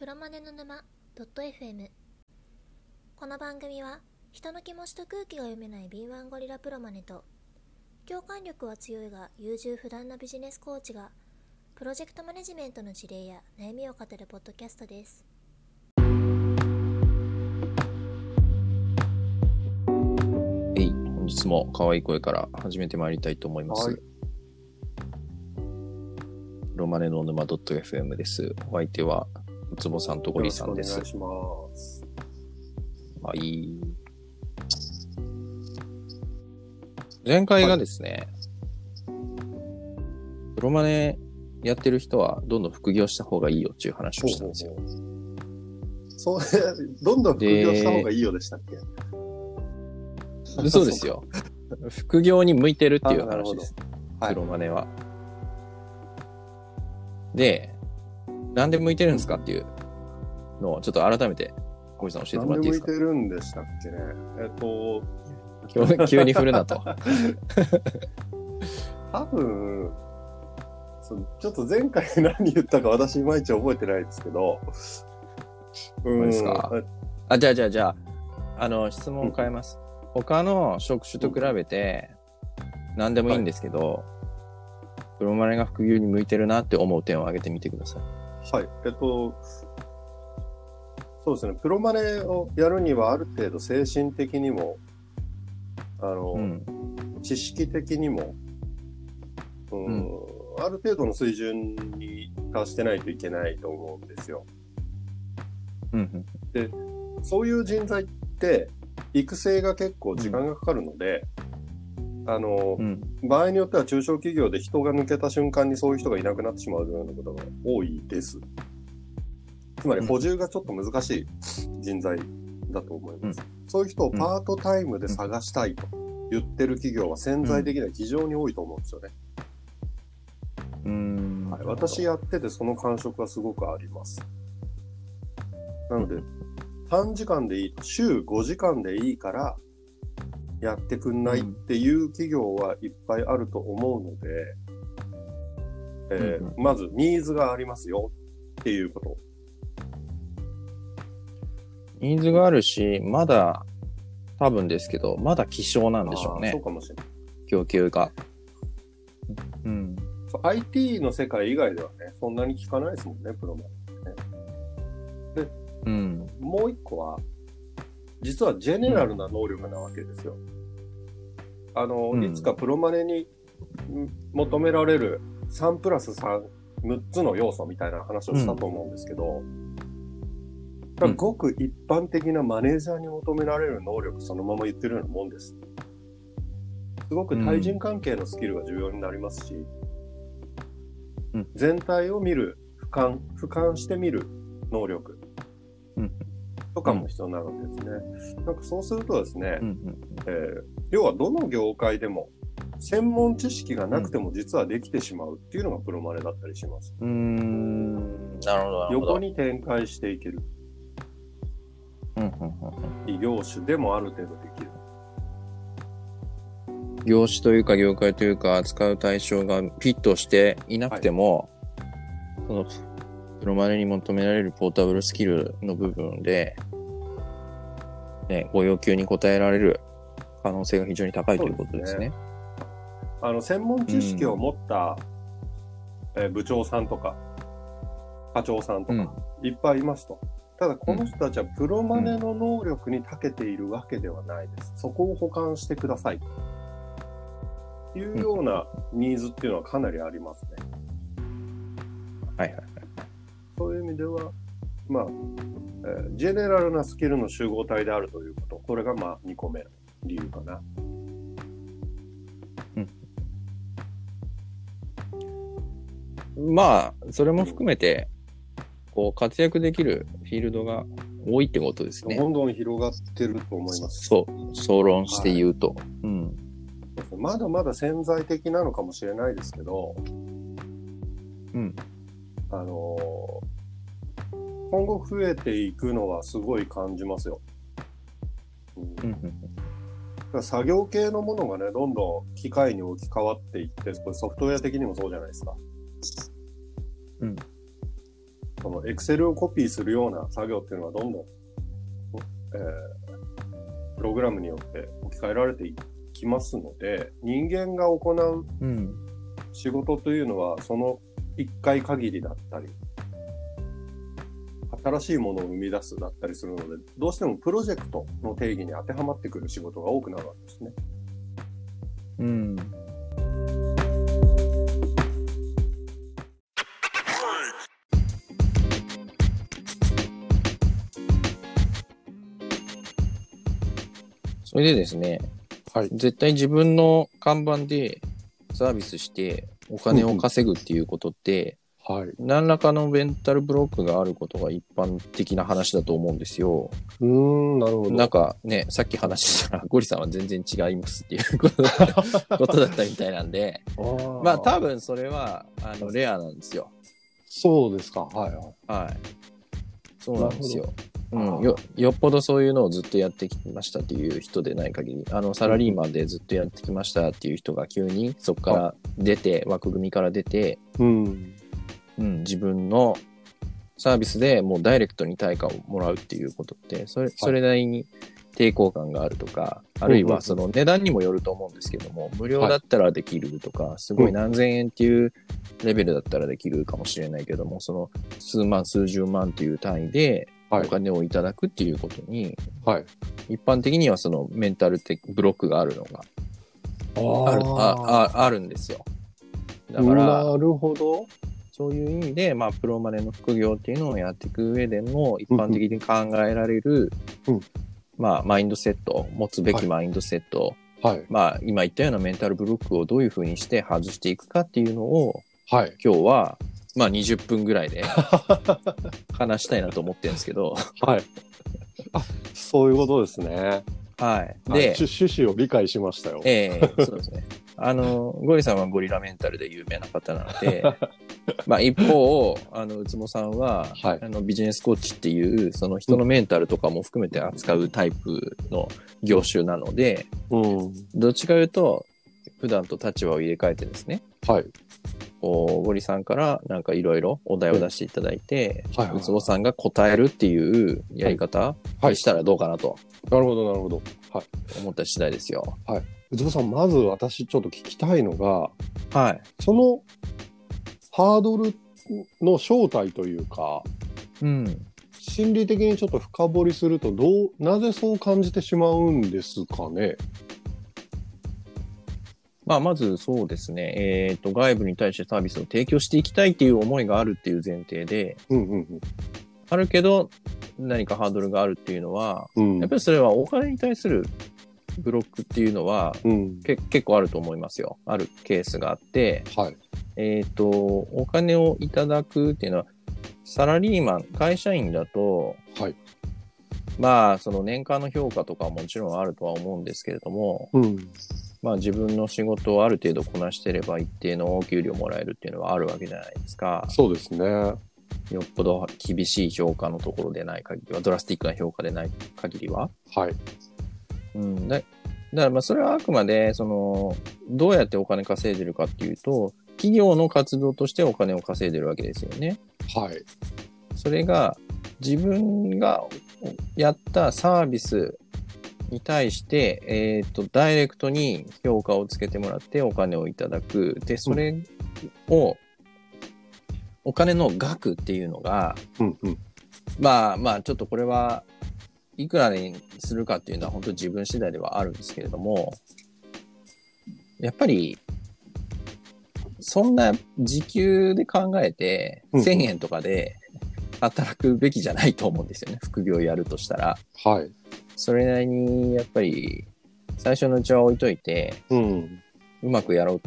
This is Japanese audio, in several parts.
プロマネの沼 .fm この番組は人の気持ちと空気が読めない敏腕ゴリラプロマネと共感力は強いが優柔不断なビジネスコーチがプロジェクトマネジメントの事例や悩みを語るポッドキャストですえい、本日も可愛い声から始めてまいりたいと思います。はいロマネの沼 .fm です。お相手は、うつぼさんとゴリさんですよろ。しくお願いします。はい。前回がですね、プロマネやってる人はどんどん副業した方がいいよっていう話をしたんですよ。そう、どんどん副業した方がいいようでしたっけ？そうですよ。副業に向いてるっていう話です。はいプロマネは。で、なんで向いてるんですかっていうのをちょっと改めて、小石さん教えてもらっていいですか？向いてるんでしたっけね？えっと、急急に振るなと。多分、そうちょっと前回何言ったか私いまいち覚えてないですけど、うですかえあ、じゃあじゃあじゃあ、あの、質問を変えます。他の職種と比べて、何でもいいんですけど、プロマネが副業に向いてるなって思う点を挙げてみてください。はい。えっと、そうですね、プロマネをやるにはある程度精神的にも、あの、うん。知識的にも、うんうんある程度の水準に達してないといけないと思うんですよ。うん。そういう人材って育成が結構時間がかかるので、あのう、ん。場合によっては中小企業で人が抜けた瞬間にそういう人がいなくなってしまうようなことが多いです。つまり補充がちょっと難しい人材だと思います。そういう人をパートタイムで探したいと言ってる企業は潜在的には非常に多いと思うんですよね。うん。はい、私やっててその感触はすごくあります。なので、短時間でいいと、週5時間でいいからやってくんないっていう企業はいっぱいあると思うので、えーうんまずニーズがありますよっていうこと。ニーズがあるし、まだ、多分ですけど、まだ希少なんでしょうねそう。かもしれない。供給が。うん。IT の世界以外ではね、そんなに聞かないですもんね、プロマネ。うん。もう一個は、実はジェネラルな能力なわけですよ。あの、うんいつかプロマネにん求められる3プラス3、6つの要素みたいな話をしたと思うんですけど、だからごく一般的なマネージャーに求められる能力そのまま言ってるようなもんです。すごく対人関係のスキルが重要になりますし、うん全体を見る、俯瞰、俯瞰して見る能力うん。とかも必要になるわけですね。なんかそうするとですね、うん。うん。えー要はどの業界でも専門知識がなくても実はできてしまうっていうのがプロマネだったりします。うーん。なるほど、なるほど。横に展開していける。うんうんうんうん。異業種でもある程度できる。業種というか業界というか扱う対象がフィットしていなくても、そのプロマネに求められるポータブルスキルの部分で、ね、ご要求に応えられる可能性が非常に高いということですね。あの、専門知識を持った、えー部長さんとか、課長さんとうんか、いっぱいいますと。ただ、この人たちはプロマネの能力に長けているわけではないです。そこを補完してください。というようなニーズっていうのはかなりありますね。はいはい。そういう意味では、まあ、えージェネラルなスキルの集合体であるということ、これがまあ2個目の理由かな。まあ、それも含めて、こう、活躍できるフィールドが多いってことですね。どんどん広がってると思います。そう、総論して言うと。うん。まだまだ潜在的なのかもしれないですけど、うん。あのー今後増えていくのはすごい感じますよ。うん作業系のものがね、どんどん機械に置き換わっていって、これソフトウェア的にもそうじゃないですか。うんそのエクセルをコピーするような作業っていうのはどんどん、えープログラムによって置き換えられていきますので、人間が行ううん。仕事というのはその一回限りだったり、新しいものを生み出すだったりするので、どうしてもプロジェクトの定義に当てはまってくる仕事が多くなるわけですね。うん。それでですね、はい。絶対自分の看板でサービスしてお金を稼ぐっていうことって、はい。何らかのメンタルブロックがあることが一般的な話だと思うんですよ。うーん、なるほど。なんかね、さっき話したら、ゴリさんは全然違いますっていうことことだったみたいなんで、まあ多分それは、あの、レアなんですよ。そうですか。はいはい。はい。そうなんですよ。うん、よよっぽどそういうのをずっとやってきましたっていう人でない限り、あの、サラリーマンでずっとやってきましたっていう人が急にそこから出て、枠組みから出て、うん。うん、自分のサービスでもうダイレクトに対価をもらうっていうことって、それ、それなりに抵抗感があるとか、あるいはその値段にもよると思うんですけども、無料だったらできるとか、すごい何千円っていうレベルだったらできるかもしれないけども、その数万、数十万っていう単位でおはい。金をいただくっていうことに、はい。一般的にはそのメンタル的ブロックがあるのがある、あああるんですよ。だから、なるほど。そういう意味で、まあ、プロマネの副業っていうのをやっていく上でも、一般的に考えられる、うんまあ、マインドセット、持つべはいきマインドセット、はい。まあ、今言ったようなメンタルブロックをどういうふうにして外していくかっていうのを、はい。今日は、まあ、20分ぐらいで話したいなと思ってるんですけど、はい。あ、そういうことですね。はい。で、で、趣旨を理解しましたよ。ええそうですね。あの、ゴリさんはゴリラメンタルで有名な方なので、まあ一方、あの、うつもさんは、はいあのビジネスコーチっていう、その人のメンタルとかも含めて扱うタイプの業種なので、うん。どっちかというと、普段と立場を入れ替えてですね、はい。こうゴリさんからなんかいろいろお題を出していただいて、はいはいうつぼさんが答えるっていうやり方はいにしたらどうかなとなるほど、なるほど。はい。思った次第ですよ。うつぼさん、まず私ちょっと聞きたいのが、はい。そのハードルの正体というか、うん。心理的にちょっと深掘りすると、どう、なぜそう感じてしまうんですかね？まあ、まずそうですね、えっ、と、外部に対してサービスを提供していきたいっていう思いがあるっていう前提で、うんうんあるけど、何かハードルがあるっていうのは、うん。やっぱりそれはお金に対するブロックっていうのは、うん。け結構あると思いますよ。あるケースがあって、はい。えっ、と、お金をいただくっていうのは、サラリーマン、会社員だと、はい。まあ、その年間の評価とかはもちろんあるとは思うんですけれども、うん。まあ自分の仕事をある程度こなしてれば一定のお給料もらえるっていうのはあるわけじゃないですか。そうですね。よっぽど厳しい評価のところでない限りは、ドラスティックな評価でない限りは。はい。うん。だだからまあそれはあくまで、その、どうやってお金稼いでるかっていうと、企業の活動としてお金を稼いでるわけですよね。はい。それが自分がやったサービスに対して、えっ、と、ダイレクトに評価をつけてもらってお金をいただく。で、それを、お金の額っていうのが、うんうん。まあまあ、ちょっとこれは、いくらにするかっていうのは本当自分次第ではあるんですけれども、やっぱり、そんな時給で考えて、うん1000円とかで働くべきじゃないと思うんですよね。副業やるとしたら。はい。それなりに、やっぱり、最初のうちは置いといて、うん。うまくやろう。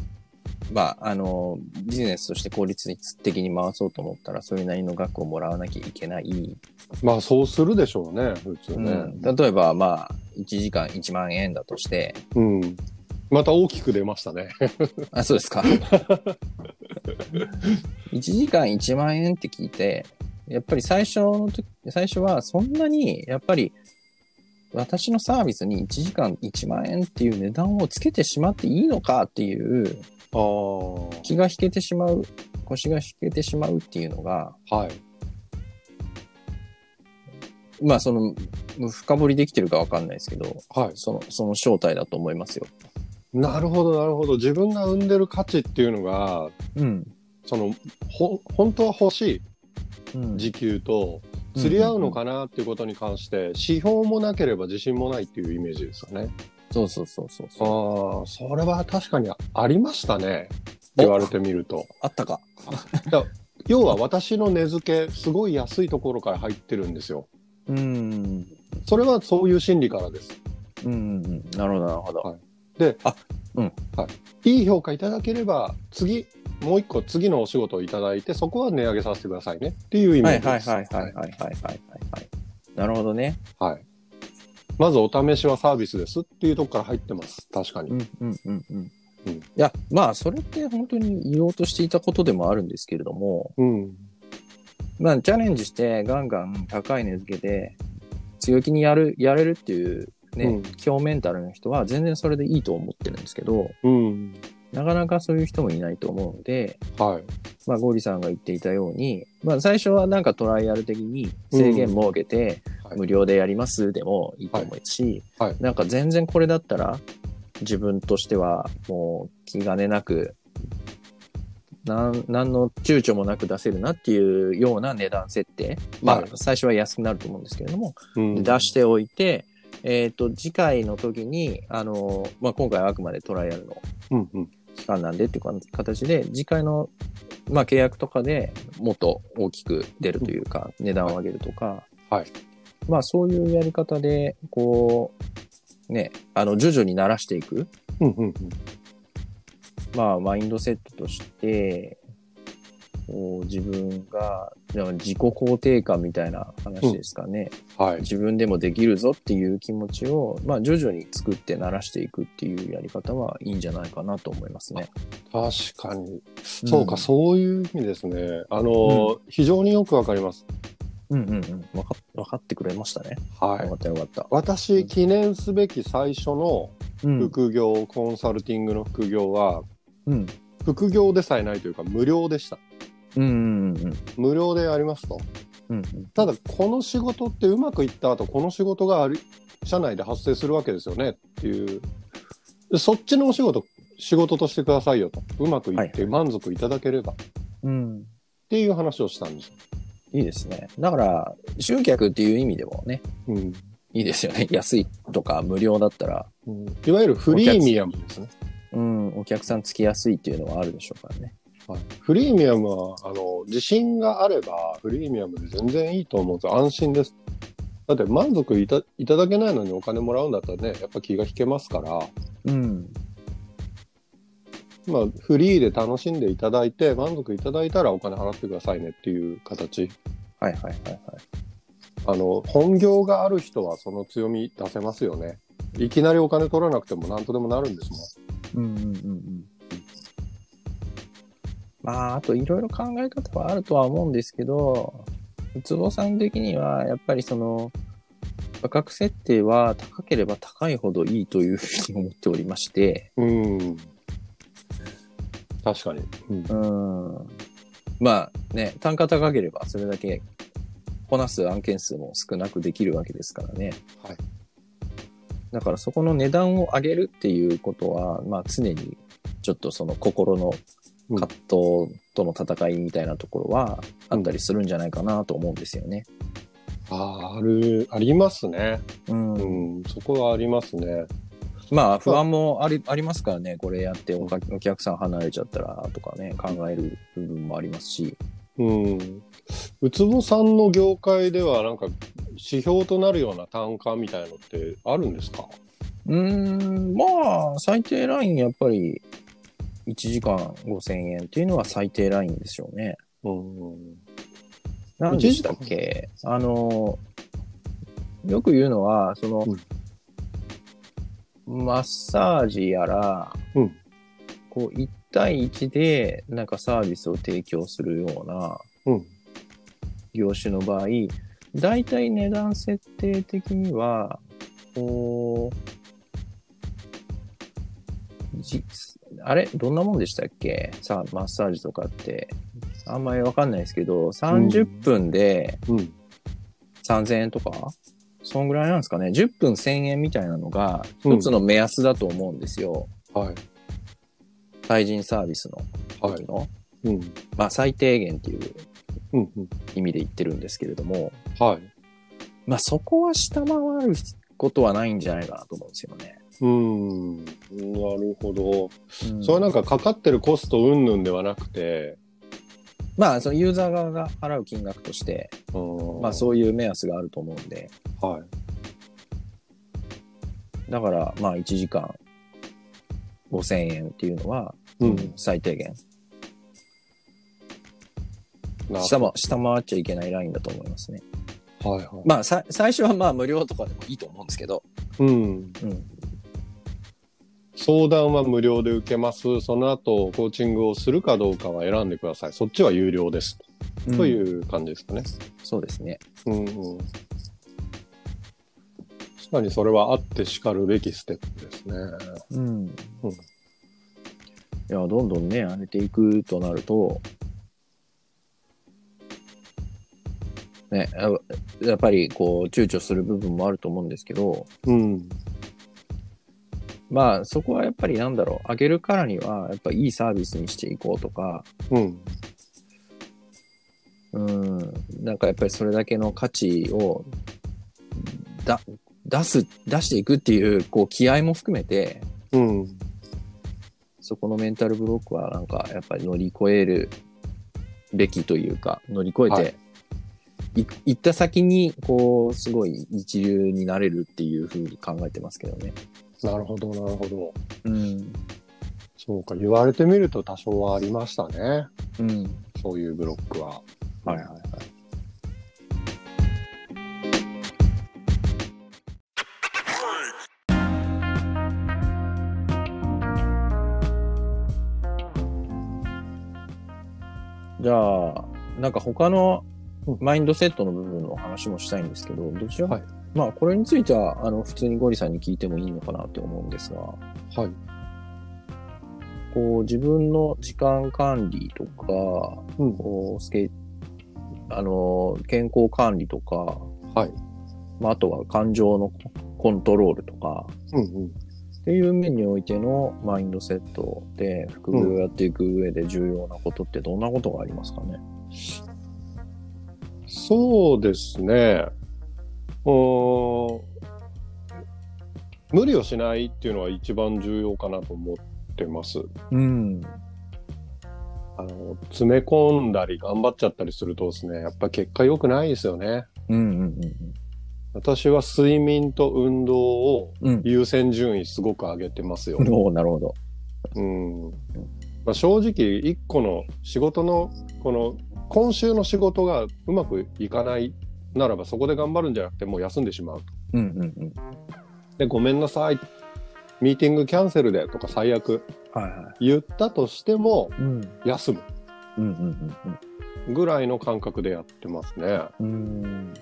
まあ、あの、ビジネスとして効率的に回そうと思ったら、それなりの額をもらわなきゃいけない。まあ、そうするでしょうね、普通ね。うん、例えば、まあ、1時間1万円だとして、うん。また大きく出ましたね。あ、そうですか。1時間1万円って聞いて、やっぱり最初の時、最初はそんなに、やっぱり、私のサービスに1時間1万円っていう値段をつけてしまっていいのかっていう。気が引けてしまう、腰が引けてしまうっていうのが、はい。まあその、深掘りできてるかわかんないですけど、はい。その、その正体だと思いますよ。なるほど、なるほど。自分が生んでる価値っていうのが、うん。その、ほ、本当は欲しうんい時給と、釣り合うのかなっていうことに関して、指標もなければ自信もないっていうイメージですよね。そうそうそうそうそう。ああ、それは確かにありましたね。言われてみると。あったか。だ要は私の値付け、すごい安いところから入ってるんですよ。うん。それはそういう心理からです。うんうんうん。なるほど、なるほど。はいで、あうんはい。いい評価いただければ、次、もう一個次のお仕事をいただいて、そこは値上げさせてくださいねっていうイメージです。はいはいはいはいはいはい、はい。なるほどね。はい。まずお試しはサービスですっていうとこから入ってます。確かに。うんうんうんうん。うん、いや、まあ、それって本当に言おうとしていたことでもあるんですけれども、うん。まあ、チャレンジしてガンガン高い値付けで強気にやる、やれるっていうね、うん、強メンタルの人は全然それでいいと思ってるんですけど、うん。なかなかそういう人もいないと思うので、はい。まあ、ゴーリさんが言っていたように、まあ、最初はなんかトライアル的に制限設けて、はい無料でやりますでもいいと思うし、はいはいなんか全然これだったら、自分としてはもう気兼ねなく、なん、なんの躊躇もなく出せるなっていうような値段設定。まあはい、最初は安くなると思うんですけれども、うん出しておいて、えっ、と、次回の時に、あの、まあ、今回はあくまでトライアルのうんうん。期間なんでっていうか形で、次回の、まあ、契約とかでもっと大きく出るというか、値段を上げるとか、はい。まあ、そういうやり方で、こう、ね、あの、徐々に慣らしていく、うんうんうん。まあ、マインドセットとして、自分が、自己肯定感みたいな話ですかね。はい。自分でもできるぞっていう気持ちを、まあ、徐々に作って慣らしていくっていうやり方はいいんじゃないかなと思いますね。確かに。そうか、んそういう意味ですね。あの、非常によくわかります。うんうんうん。わか分かってくれましたね。はいよか。ったよかった。私、記念すべき最初のうん。副業、コンサルティングの副業は、うん。副業でさえないというか、無料でした。うんうんうん無料でやりますと。うん。うんただ、この仕事ってうまくいった後、この仕事があり社内で発生するわけですよねっていう。でそっちのお仕事、仕事としてくださいよと。うまくいって満足いただければ。っうん。ていう話をしたんです。いいですね。だから、集客っていう意味でもね、うん。いいですよね。安いとか無料だったら、うんいわゆるフリーミアムですね。うん、お客さんつきやすいっていうのはあるでしょうからね。はい、フリーミアムは、あの、自信があれば、フリーミアムで全然いいと思うんですよ。安心です。だって満足いたいただけないのにお金もらうんだったらね、やっぱ気が引けますから、うん。まあ、フリーで楽しんでいただいて、満足いただいたらお金払ってくださいねっていう形。はいはいはいはい。あの、本業がある人はその強み出せますよね。いきなりお金取らなくても何とでもなるんですもん。うんうんうんうん。まあ、あといろいろ考え方はあるとは思うんですけど、ウツボさん的には、やっぱりその、価格設定は高ければ高いほどいいというふうに思っておりまして、うん。確かに。うんうん。まあね、単価高ければそれだけこなす案件数も少なくできるわけですからね。はい。だからそこの値段を上げるっていうことは、まあ常にちょっとその心の葛藤との戦いみたいなところはあったりするんじゃないかなと思うんですよね。あーある、ありますね。うん。うん、そこはありますね。まあ不安もありありますからね、これやっておかお客さん離れちゃったらとかね、考える部分もありますし。うん。うつぼさんの業界では、なんか、指標となるような単価みたいのってあるんですか？うーん、まあ、最低ラインやっぱり1時間5000円っていうのは最低ラインでしょうね。うん。何でしたっけ？あの、よく言うのは、その、マッサージやら、うんこう、1対1でなんかサービスを提供するようなうん。業種の場合、大体値段設定的には、こう、じあれ？どんなもんでしたっけ？さあ、マッサージとかって。あんまりわかんないですけど、30分で、うん。3000円とか？そんぐらいなんですかね。10分1000円みたいなのがうん一つの目安だと思うんですよ。はい。対人サービスのはい。時の。うん。まあ最低限っていううん。うん意味で言ってるんですけれども、はい。まあそこは下回ることはないんじゃないかなと思うんですよね。うん。なるほど。うんそれはなんかかかってるコスト云々ではなくて、まあそのユーザー側が払う金額として、うんまあそういう目安があると思うんで、はい。だだからまあ1時間5000円っていうのはうん。最低限。な下も下回っちゃいけないラインだと思いますね。はいはい。まあさ最初はまあ無料とかでもいいと思うんですけど、うん。うん。相談は無料で受けます。その後、コーチングをするかどうかは選んでください。そっちは有料です。とう。いう感じですかね。そうですね。うん、うん。確かにそれはあってしかるべきステップですね。うん。いや、どんどんね、上げていくとなると、ね、ややっぱりこう、躊躇する部分もあると思うんですけど、うん。まあ、そこはやっぱりなんだろう、上げるからには、やっぱいいサービスにしていこうとか、うん。うん、なんかやっぱりそれだけの価値を、だ、出す、出していくっていう、こう、気合も含めて、うん。そこのメンタルブロックはなんかやっぱり乗り越えるべきというか、乗り越えて、はいい行った先に、こう、すごい一流になれるっていうふうに考えてますけどね。なるほど、なるほど。うん。そうか、言われてみると多少はありましたね。うん。そういうブロックは。はいはいはい。じゃあ、なんか他のマインドセットの部分の話もしたいんですけど、どちら、はいまあこれについては、あの、普通にゴリさんに聞いてもいいのかなって思うんですが、はい。こう自分の時間管理とか、うん。こうスケあの、健康管理とか、はい。まあ、あとは感情のコントロールとか、うんうん。っていう面においてのマインドセットで副業をやっていく上で重要なことってどんなことがありますかね、そうですね。無理をしないっていうのは一番重要かなと思ってます。うん。あの、詰め込んだり頑張っちゃったりするとですね、やっぱ結果良くないですよね。うんうん私は睡眠と運動をうん。うん。優先順位すごく上げてますよ。おーなるほど。うん。まあ、正直、一個の仕事の、この、今週の仕事がうまくいかないならば、そこで頑張るんじゃなくて、もう休んでしまうと。うんうんうん。で、ごめんなさい。ミーティングキャンセルでとか最悪はいは言ったとしても、い。うん。休むうんうんぐらいの感覚でやってますね。うんうん。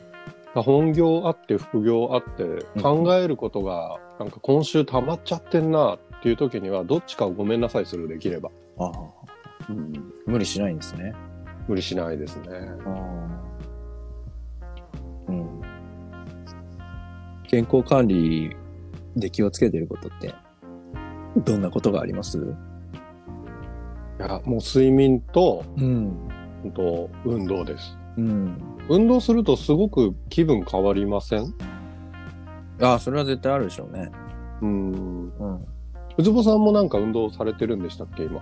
うん。本業あって副業あって考えることがなんか今週溜まっちゃってんなっていう時にはどっちかをごめんなさいするできれば、ああ。無理しないんですね。無理しないですね。ああ。うん。健康管理で気をつけてることって、どんなことがあります？いやもう睡眠とうん。うんと運動です。うん。運動するとすごく気分変わりません？ああ、それは絶対あるでしょうね。うん。うん。ぼさんもなんか運動されてるんでしたっけ今？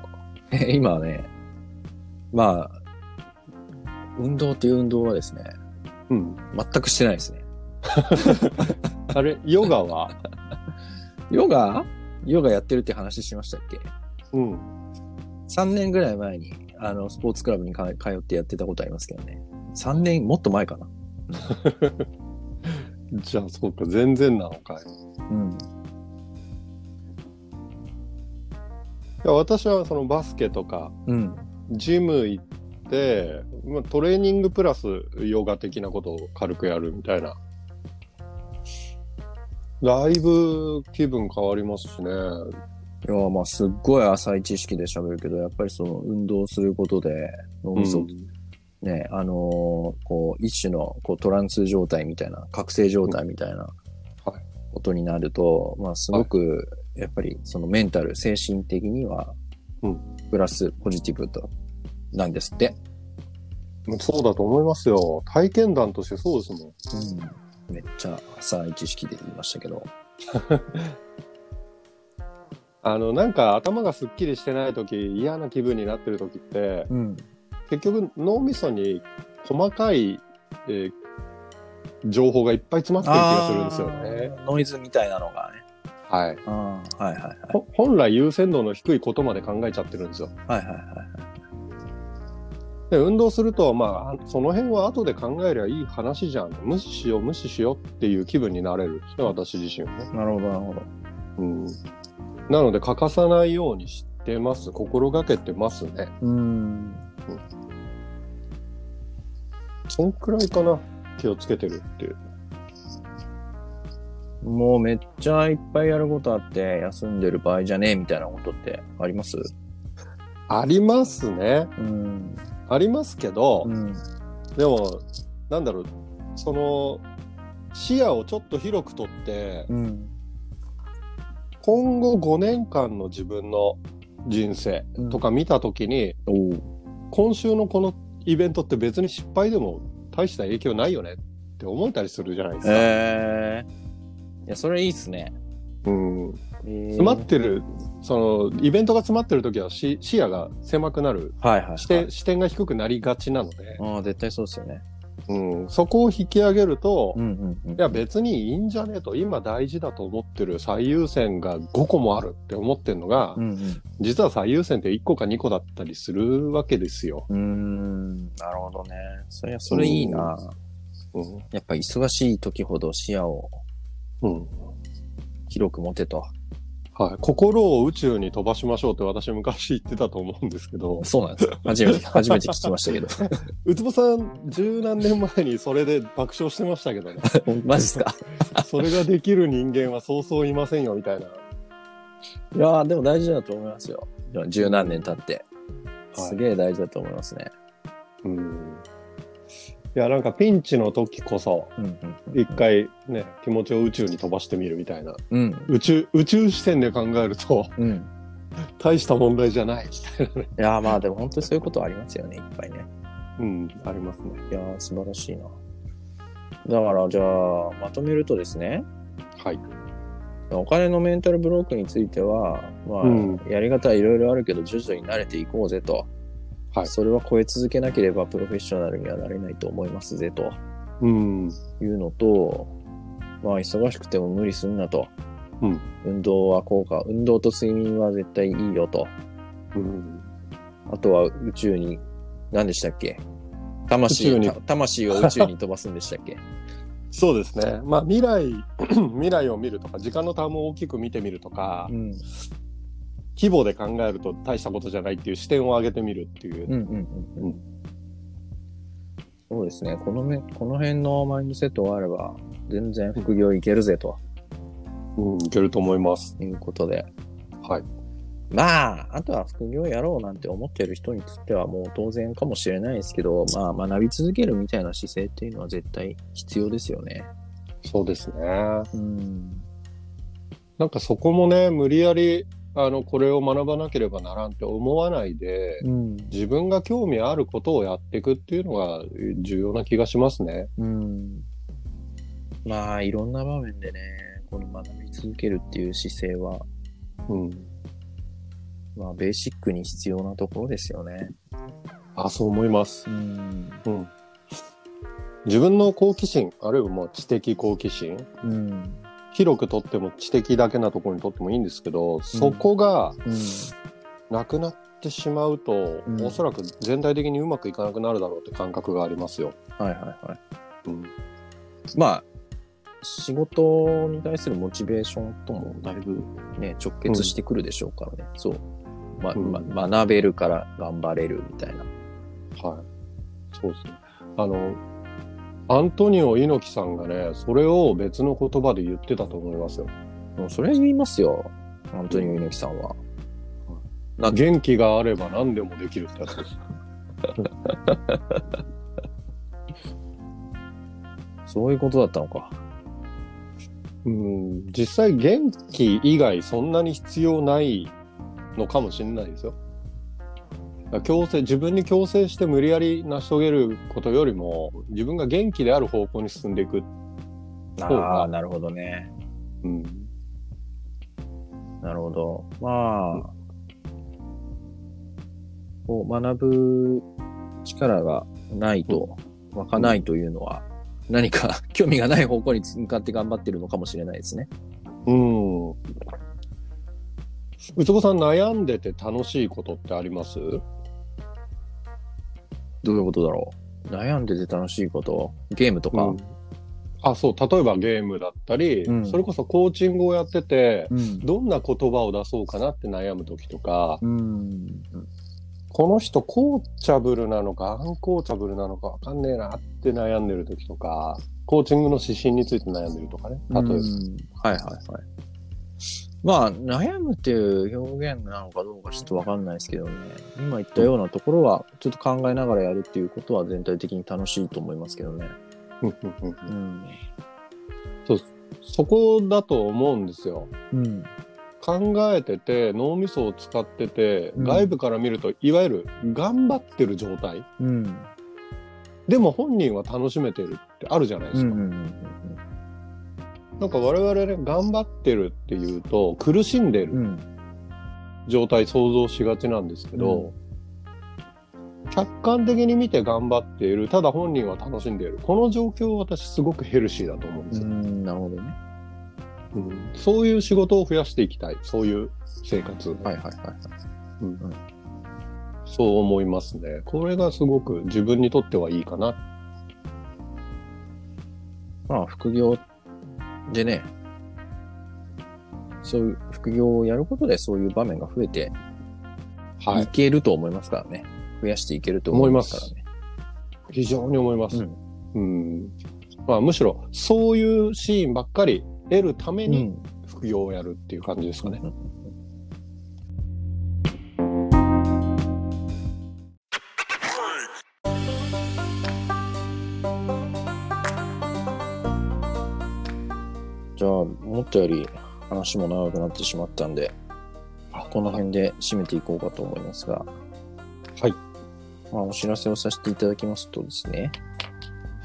今はね、まあ、運動っていう運動はですね、うん。全くしてないですね。あれ、ヨガは？ヨガ？ヨガやってるって話しましたっけ？うん。3年ぐらい前に、あの、スポーツクラブにか通ってやってたことありますけどね。3年、もっと前かな。じゃあそうか、全然なのかい。うん。いや私はそのバスケとかうん。ジム行って、まあ、トレーニングプラスヨガ的なことを軽くやるみたいな。だいぶ気分変わりますしね。いや、まあ、すっごい浅い知識で喋るけど、やっぱりその運動することで脳みそうん。ね、あのーこう、一種のこうトランス状態みたいな、覚醒状態みたいなはい。ことになると、まあ、すごく、やっぱり、そのメンタル、精神的にはうん、プラスポジティブと、なんですって。そうだと思いますよ。体験談としてそうですもん。うん。めっちゃ浅い知識で言いましたけど。あの、なんか頭がすっきりしてない時、嫌な気分になってる時って、うん。結局脳みそに細かい、えー情報がいっぱい詰まってる気がするんですよね。ノイズみたいなのがね。はい。はいはいはい。ほ本来優先度の低いことまで考えちゃってるんですよ。はいはいはい。で、運動すると、まあ、その辺は後で考えりゃいい話じゃん。無視しよう、無視しようっていう気分になれるんですね、私自身はね。なるほどなるほど。うん。なので、欠かさないようにしてます。心がけてますね。うん。そんくらいかな。気をつけてるっていう。もうめっちゃいっぱいやることあって、休んでる場合じゃねえみたいなことってあります？ありますね。うん。ありますけど、うん。でも、なんだろう、その、視野をちょっと広くとって、うん。今後5年間の自分の人生とか見たときに、おお。今週のこのイベントって別に失敗でも大した影響ないよねって思えたりするじゃないですか。ええいや、それいいっすね。うん、詰詰まってる、その、イベントが詰まってる時は視視野が狭くなる、はいはい、はい。視点、視点が低くなりがちなので、ああ、絶対そうですよね。うん、そこを引き上げると、うんうんうん。いや別にいいんじゃねえと、今大事だと思ってる最優先が5個もあるって思ってるのが、うん実は最優先って1個か2個だったりするわけですよ。うん。うーん。なるほどね。そりゃ、それいいな。うん。やっぱ忙しい時ほど視野をうん。広く持てと。はい。心を宇宙に飛ばしましょうって私昔言ってたと思うんですけど、そうなんです。初めて、初めて聞きましたけど。うつぼさん十何年前にそれで爆笑してましたけどね。マジっすか？それができる人間はそうそういませんよみたいな。いやーでも大事だと思いますよ。十何年経って。はいすげえ大事だと思いますね。うん。いや、なんかピンチの時こそ、一回ね、気持ちを宇宙に飛ばしてみるみたいな。うん。宇宙、宇宙視点で考えると、うん。大した問題じゃないみたいなね。やーまあでも本当にそういうことありますよね、いっぱいね。うん、ありますね。いやー素晴らしいな。だからじゃあ、まとめるとですね、はい。お金のメンタルブロックについては、まあ、うんやり方はいろいろあるけど、徐々に慣れていこうぜと。はいそれは超え続けなければプロフェッショナルにはなれないと思いますぜとうん。いうのと、まあ忙しくても無理すんなと。うん運動は効果、運動と睡眠は絶対いいよと。うん。あとは宇宙に、何でしたっけ？魂宇宙にた魂を宇宙に飛ばすんでしたっけ？そうですね。まあ、未来、未来を見るとか、時間のタームを大きく見てみるとか、うん。規模で考えると大したことじゃないっていう視点を上げてみるっていう。うんうんうんう。うんそうですね。このめ、この辺のマインドセットがあれば、全然副業いけるぜとうん、いけると思います。いうことで。はい。まあ、あとは副業やろうなんて思ってる人にとってはもう当然かもしれないですけど、まあ学び続けるみたいな姿勢っていうのは絶対必要ですよね。そうですね。うん。なんかそこもね、無理やり、あの、これを学ばなければならんって思わないで、うん。自分が興味あることをやっていくっていうのが重要な気がしますね。うん。まあ、いろんな場面でね、この学び続けるっていう姿勢は、うん。まあ、ベーシックに必要なところですよね。あ、そう思います。うん。うん。自分の好奇心、あるいはもう知的好奇心、うん。広くとっても知的だけなところにとってもいいんですけど、そこがうん。なくなってしまうと、うんおそらく全体的にうまくいかなくなるだろうって感覚がありますよ。はいはいはい。うん。まあ、仕事に対するモチベーションともだいぶね、直結してくるでしょうからね。そう。ま、うんま、学べるから頑張れるみたいな。はい。そうですね。あの、アントニオ猪木さんがね、それを別の言葉で言ってたと思いますよ。もうそれは言いますよ。本当に猪木さんは。な元気があれば何でもできるってやつです。そういうことだったのか。うん、実際元気以外そんなに必要ないのかもしれないですよ。強制、自分に強制して無理やり成し遂げることよりも、自分が元気である方向に進んでいく。そうかああ、なるほどね。うん。なるほど。まあ、こう学ぶ力がないと、湧かないというのは、何か 興味がない方向に向かって頑張ってるのかもしれないですね。うん。うつこさん悩んでて楽しいことってあります？どういうことだろう？悩んでて楽しいこと？ゲームとか、うんあ、そう。例えばゲームだったり、うんそれこそコーチングをやってて、うん。どんな言葉を出そうかなって悩む時とか、うん。この人コーチャブルなのかアンコーチャブルなのかわかんねえなって悩んでる時とか、コーチングの指針について悩んでるとかね。例えば。うんはいはいはい。まあ、悩むっていう表現なのかどうかちょっとわかんないですけどね。今言ったようなところは、ちょっと考えながらやるっていうことは全体的に楽しいと思いますけどね。うん。そう、そこだと思うん。ですよ。うん。考えてて、脳みそを使ってて、外部から見ると、いわゆる頑張ってる状態。うん。でも本人は楽しめてるってあるじゃないで。すか。うん。なんか我々ね、頑張ってるっていうと、苦しんでるうん。状態想像しがちなんですけど、客観的に見て頑張っている、ただ本人は楽しんでいる。この状況は私すごくヘルシーだと思うんですよ。うん。なるほどね。うんそういう仕事を増やしていきたい。そういう生活。はいはいはいはい。そう思いますね。これがすごく自分にとってはいいかな。まあ、副業でね、そういう副業をやることでそういう場面が増えてはいい。けると思いますからね。増やしていけると思いますからね。非常に思います。うんうん。まあむしろそういうシーンばっかり得るためにうん。副業をやるっていう感じですかね。じゃ思ったより話も長くなってしまったんで、この辺で締めていこうかと思いますが、はい。まあ、お知らせをさせていただきますとですね、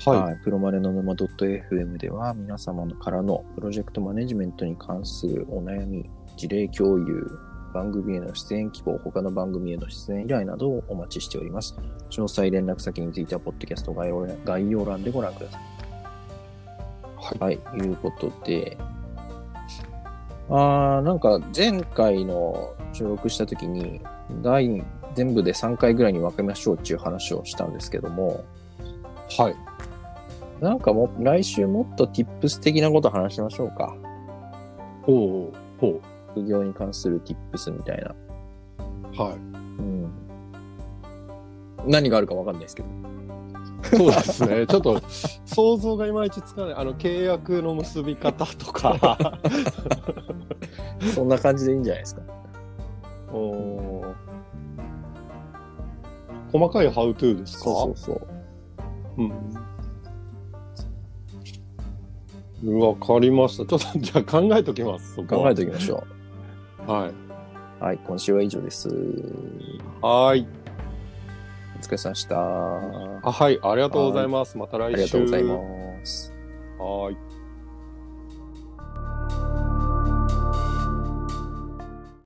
はい。い、プロマネの沼 .fm では皆様からのプロジェクトマネジメントに関するお悩み、事例共有、番組への出演希望、他の番組への出演依頼などをお待ちしております。詳細連絡先については、ポッドキャスト概要欄概要欄でご覧ください。はい、いうことで、あーなんか前回の収録した時に、第全部で3回ぐらいに分けましょうっていう話をしたんですけども、はい。なんかもう、来週もっと tips 的なこと話しましょうか。おうおう副業に関する tips みたいな。はい。うん。何があるかわかんないですけど。そうですね。ちょっと想像がいまいちつかない。あの、契約の結び方とか。そんな感じでいいんじゃないですか。おー細かいハウトゥーですか？そうそうそう。うん。わかりました。ちょっとじゃあ考えときます。考えておきましょはい。う。はい、今週は以上です。はーい。お疲れ様でした。ああはい。ありがとうございます。また来週。りがとうございます。はーい。